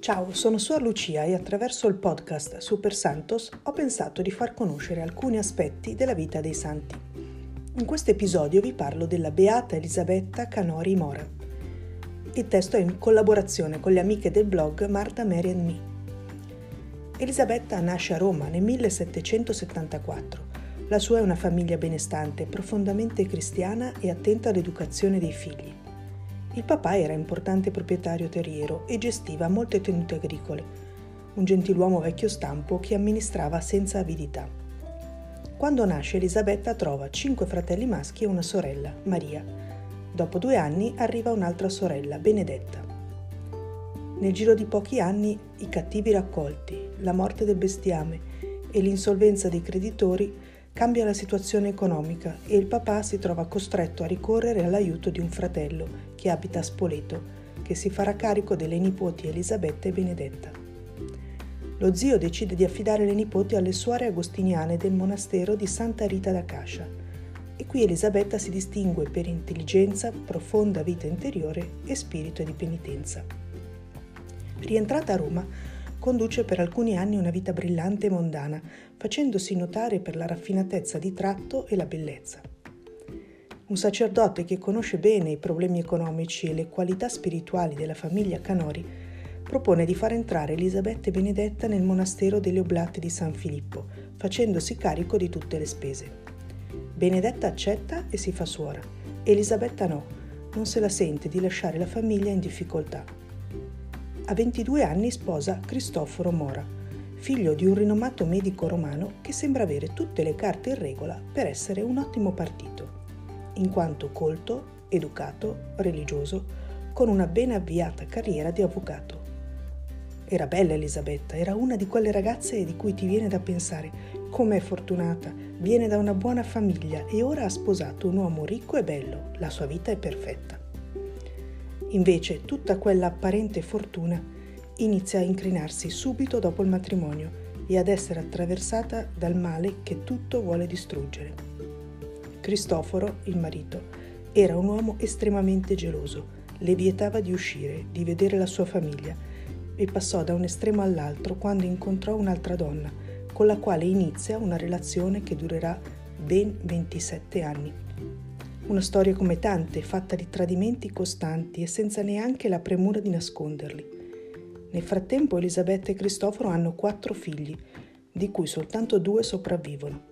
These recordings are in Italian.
Ciao, sono Suor Lucia e attraverso il podcast Super Santos ho pensato di far conoscere alcuni aspetti della vita dei santi. In questo episodio vi parlo della Beata Elisabetta Canori Mora. Il testo è in collaborazione con le amiche del blog Marta Mary and Me. Elisabetta nasce a Roma nel 1774. La sua è una famiglia benestante, profondamente cristiana e attenta all'educazione dei figli. Il papà era importante proprietario terriero e gestiva molte tenute agricole, un gentiluomo vecchio stampo che amministrava senza avidità. Quando nasce Elisabetta trova cinque fratelli maschi e una sorella, Maria. Dopo due anni arriva un'altra sorella, Benedetta. Nel giro di pochi anni i cattivi raccolti, la morte del bestiame e l'insolvenza dei creditori cambia la situazione economica e il papà si trova costretto a ricorrere all'aiuto di un fratello che abita a Spoleto, che si farà carico delle nipoti Elisabetta e Benedetta. Lo zio decide di affidare le nipoti alle suore agostiniane del monastero di Santa Rita da Cascia e qui Elisabetta si distingue per intelligenza, profonda vita interiore e spirito di penitenza. Rientrata a Roma, conduce per alcuni anni una vita brillante e mondana, facendosi notare per la raffinatezza di tratto e la bellezza. Un sacerdote che conosce bene i problemi economici e le qualità spirituali della famiglia Canori propone di far entrare Elisabetta e Benedetta nel monastero delle Oblate di San Filippo, facendosi carico di tutte le spese. Benedetta accetta e si fa suora. Elisabetta no, non se la sente di lasciare la famiglia in difficoltà. A 22 anni sposa Cristoforo Mora, figlio di un rinomato medico romano che sembra avere tutte le carte in regola per essere un ottimo partito in quanto colto, educato, religioso, con una ben avviata carriera di avvocato. Era bella Elisabetta, era una di quelle ragazze di cui ti viene da pensare com'è fortunata, viene da una buona famiglia e ora ha sposato un uomo ricco e bello, la sua vita è perfetta. Invece tutta quella apparente fortuna inizia a incrinarsi subito dopo il matrimonio e ad essere attraversata dal male che tutto vuole distruggere. Cristoforo, il marito, era un uomo estremamente geloso, le vietava di uscire, di vedere la sua famiglia e passò da un estremo all'altro quando incontrò un'altra donna, con la quale inizia una relazione che durerà ben 27 anni. Una storia come tante, fatta di tradimenti costanti e senza neanche la premura di nasconderli. Nel frattempo Elisabetta e Cristoforo hanno quattro figli, di cui soltanto due sopravvivono.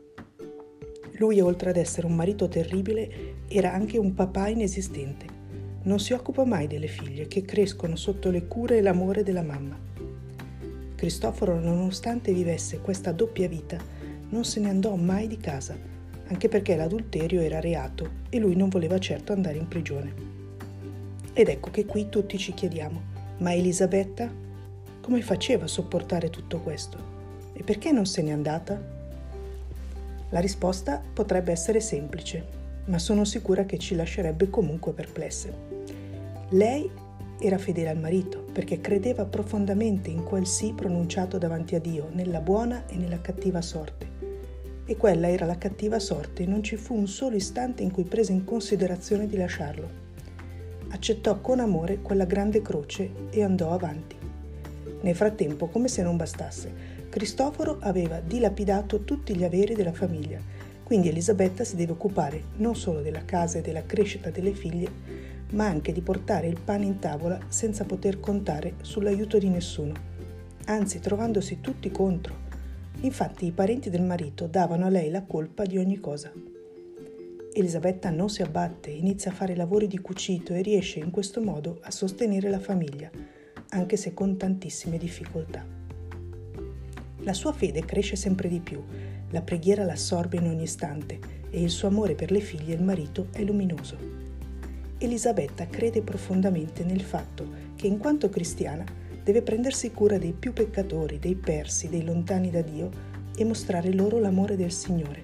Lui, oltre ad essere un marito terribile, era anche un papà inesistente. Non si occupa mai delle figlie che crescono sotto le cure e l'amore della mamma. Cristoforo, nonostante vivesse questa doppia vita, non se ne andò mai di casa, anche perché l'adulterio era reato e lui non voleva certo andare in prigione. Ed ecco che qui tutti ci chiediamo, ma Elisabetta come faceva a sopportare tutto questo? E perché non se n'è andata? La risposta potrebbe essere semplice, ma sono sicura che ci lascerebbe comunque perplesse. Lei era fedele al marito perché credeva profondamente in quel sì pronunciato davanti a Dio, nella buona e nella cattiva sorte. E quella era la cattiva sorte non ci fu un solo istante in cui prese in considerazione di lasciarlo. Accettò con amore quella grande croce e andò avanti. Nel frattempo, come se non bastasse, Cristoforo aveva dilapidato tutti gli averi della famiglia, quindi Elisabetta si deve occupare non solo della casa e della crescita delle figlie, ma anche di portare il pane in tavola senza poter contare sull'aiuto di nessuno, anzi trovandosi tutti contro. Infatti i parenti del marito davano a lei la colpa di ogni cosa. Elisabetta non si abbatte, inizia a fare lavori di cucito e riesce in questo modo a sostenere la famiglia, anche se con tantissime difficoltà. La sua fede cresce sempre di più, la preghiera l'assorbe in ogni istante e il suo amore per le figlie e il marito è luminoso. Elisabetta crede profondamente nel fatto che in quanto cristiana deve prendersi cura dei più peccatori, dei persi, dei lontani da Dio e mostrare loro l'amore del Signore.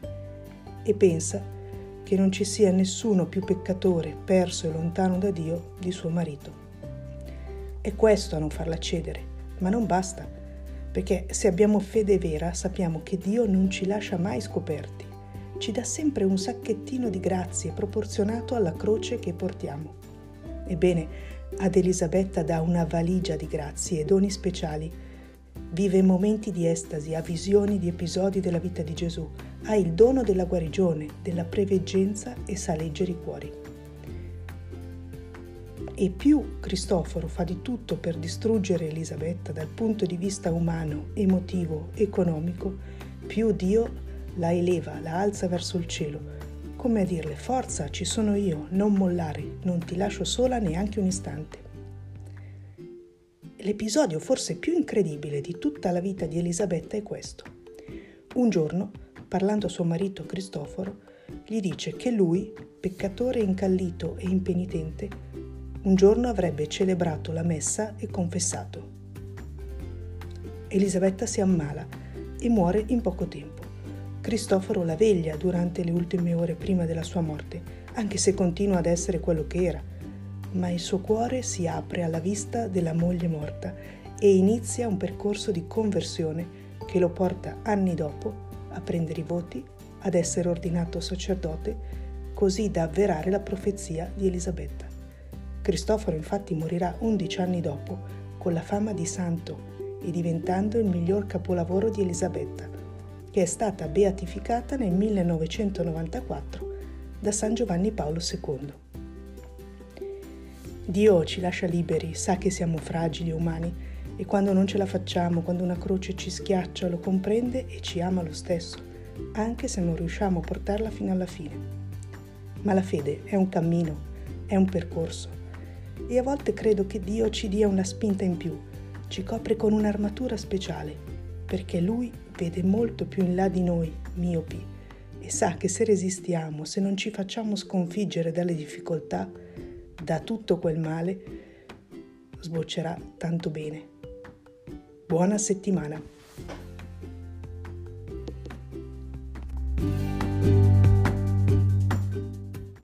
E pensa che non ci sia nessuno più peccatore, perso e lontano da Dio di suo marito. È questo a non farla cedere, ma non basta perché se abbiamo fede vera sappiamo che Dio non ci lascia mai scoperti, ci dà sempre un sacchettino di grazie proporzionato alla croce che portiamo. Ebbene, Ad Elisabetta dà una valigia di grazie e doni speciali. Vive momenti di estasi, ha visioni di episodi della vita di Gesù, ha il dono della guarigione, della preveggenza e sa leggere i cuori. E più Cristoforo fa di tutto per distruggere Elisabetta dal punto di vista umano, emotivo, economico, più Dio la eleva, la alza verso il cielo, come a dirle forza, ci sono io, non mollare, non ti lascio sola neanche un istante. L'episodio forse più incredibile di tutta la vita di Elisabetta è questo. Un giorno, parlando a suo marito Cristoforo, gli dice che lui, peccatore incallito e impenitente, un giorno avrebbe celebrato la messa e confessato. Elisabetta si ammala e muore in poco tempo. Cristoforo la veglia durante le ultime ore prima della sua morte, anche se continua ad essere quello che era, ma il suo cuore si apre alla vista della moglie morta e inizia un percorso di conversione che lo porta anni dopo a prendere i voti, ad essere ordinato sacerdote, così da avverare la profezia di Elisabetta. Cristoforo infatti morirà undici anni dopo con la fama di santo e diventando il miglior capolavoro di Elisabetta, che è stata beatificata nel 1994 da San Giovanni Paolo II. Dio ci lascia liberi, sa che siamo fragili umani e quando non ce la facciamo, quando una croce ci schiaccia, lo comprende e ci ama lo stesso, anche se non riusciamo a portarla fino alla fine. Ma la fede è un cammino, è un percorso e a volte credo che Dio ci dia una spinta in più, ci copre con un'armatura speciale, perché Lui vede molto più in là di noi, miopi, e sa che se resistiamo, se non ci facciamo sconfiggere dalle difficoltà, da tutto quel male, sboccerà tanto bene. Buona settimana!